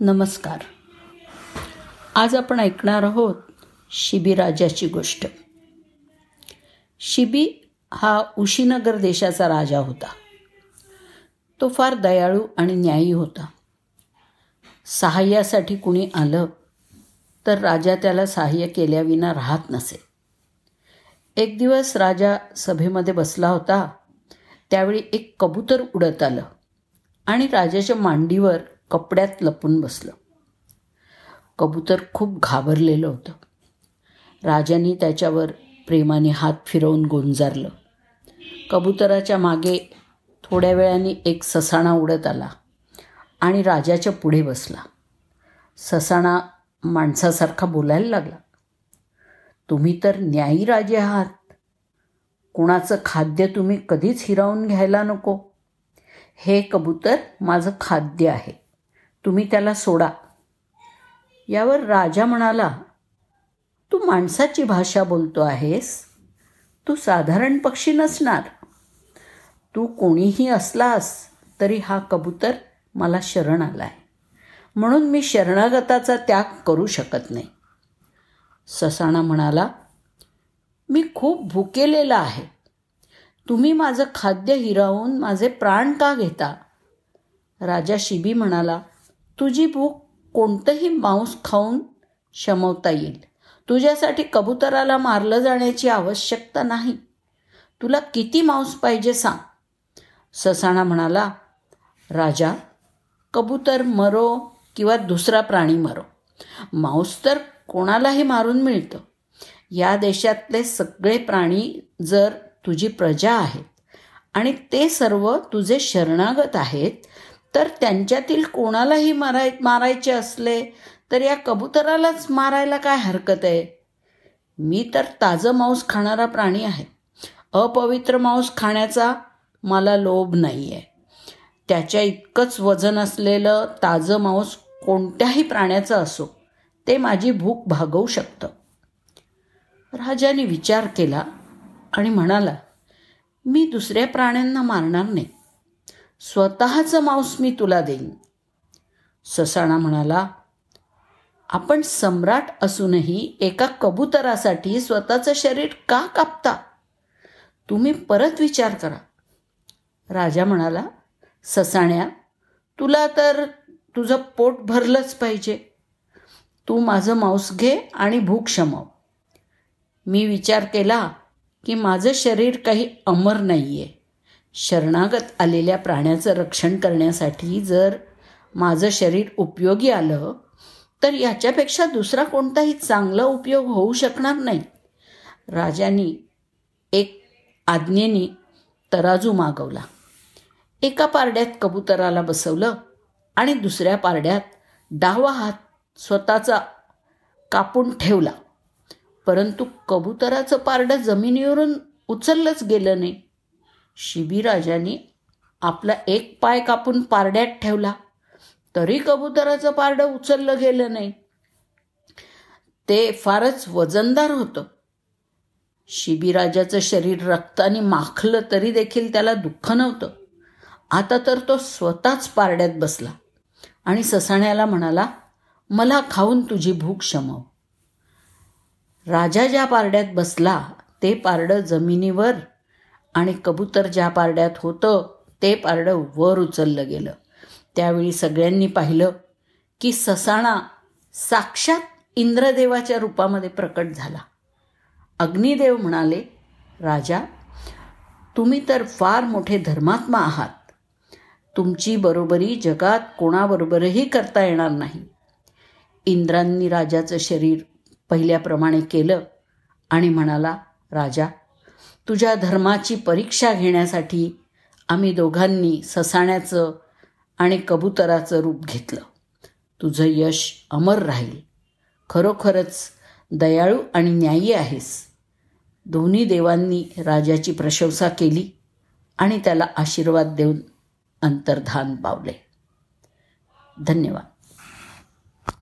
नमस्कार. आज आपण ऐकणार आहोत शिबीराजाची गोष्ट. शिबी हा उशीनगर देशाचा राजा होता. तो फार दयाळू आणि न्यायी होता. सहाय्यासाठी कुणी आलं तर राजा त्याला सहाय्य केल्याविना राहत नसे. एक दिवस राजा सभेमध्ये बसला होता. त्यावेळी एक कबूतर उडत आलं आणि राजाच्या मांडीवर कपड्यात लपून बसलं. कबूतर खूप घाबरलेलं होतं. राजाने त्याच्यावर प्रेमाने हात फिरवून गोंजारलं. कबुतराच्या मागे थोड्या वेळाने एक ससाणा उडत आला आणि राजाच्या पुढे बसला. ससाणा माणसासारखा बोलायला लागला. तुम्ही तर न्यायी राजे आहात. कुणाचं खाद्य तुम्ही कधीच हिरावून घ्यायला नको. हे कबूतर माझं खाद्य आहे. तुम्ही त्याला सोडा. यावर राजा म्हणाला तू माणसाची भाषा बोलतो आहेस? तू साधारण पक्षी नसणार. तू कोणीही असलास तरी हा कबूतर मला शरण आला आहे म्हणून मी शरणागताचा त्याग करू शकत नाही. ससाणा म्हणाला मी खूप भुकेलेला आहे. तुम्ही माझं खाद्य हिरावून माझे प्राण का घेता? राजा शिबी म्हणाला तुझी भूक कोणतंही मांस खाऊन शमवता येईल. तुझ्यासाठी कबुतराला मारलं जाण्याची आवश्यकता नाही. तुला किती मांस पाहिजे सांग. ससाणा म्हणाला राजा कबूतर मरो किंवा दुसरा प्राणी मरो. मांस तर कोणालाही मारून मिळतं. या देशातले सगळे प्राणी जर तुझी प्रजा आहेत आणि ते सर्व तुझे शरणागत आहेत तर त्यांच्यातील कोणालाही माराय मारायचे असले तर या कबुतरालाच मारायला काय हरकत आहे? मी तर ताजं मांस खाणारा प्राणी आहे. अपवित्र मांस खाण्याचा मला लोभ नाही आहे त्याच्या इतकंच वजन असलेलं ताजं मांस कोणत्याही प्राण्याचं असो ते माझी भूक भागवू शकतं. राजाने विचार केला आणि म्हणाला मी दुसऱ्या प्राण्यांना मारणार नाही. स्वतःचं मांस मी तुला देईन. ससाणा म्हणाला आपण सम्राट असूनही एका कबुतरासाठी स्वतःचं शरीर का कापता? तुम्ही परत विचार करा. राजा म्हणाला ससाण्या तुला तर तुझं पोट भरलंच पाहिजे. तू माझं मांस घे आणि भूक शमव. मी विचार केला की माझं शरीर काही अमर नाही आहे शरणागत आलेल्या प्राण्याचं रक्षण करण्यासाठी जर माझं शरीर उपयोगी आलं तर याच्यापेक्षा दुसरा कोणताही चांगला उपयोग होऊ शकणार नाही. राजानी एक आज्ञेनी तराजू मागवला. एका पारड्यात कबुतराला बसवलं आणि दुसऱ्या पारड्यात डावा हात स्वतःचा कापून ठेवला. परंतु कबुतराचं पारडं जमिनीवरून उचललंच गेलं नाही. शिबीराजाने आपला एक पाय कापून पारड्यात ठेवला. तरी कबुतराचं पारडं उचललं गेलं नाही. ते फारच वजनदार होतं. शिबीराजाचं शरीर रक्ताने माखलं तरी देखील त्याला दुःख नव्हतं. आता तर तो स्वतःच पारड्यात बसला आणि ससाण्याला म्हणाला मला खाऊन तुझी भूक शमव. राजा ज्या पारड्यात बसला ते पारडं जमिनीवर आणि कबूतर ज्या पारड्यात होतं ते पारडं वर उचललं गेलं. त्यावेळी सगळ्यांनी पाहिलं की ससाणा साक्षात इंद्रदेवाच्या रूपामध्ये प्रकट झाला. अग्निदेव म्हणाले राजा तुम्ही तर फार मोठे धर्मात्मा आहात. तुमची बरोबरी जगात कोणाबरोबरही करता येणार नाही. इंद्रांनी राजाचं शरीर पहिल्याप्रमाणे केलं आणि म्हणाला राजा तुझ्या धर्माची परीक्षा घेण्यासाठी आम्ही दोघांनी ससाण्याचं आणि कबुतराचं रूप घेतलं. तुझं यश अमर राहील. खरोखरच दयाळू आणि न्यायी आहेस. दोन्ही देवांनी राजाची प्रशंसा केली आणि त्याला आशीर्वाद देऊन अंतर्धान पावले. धन्यवाद.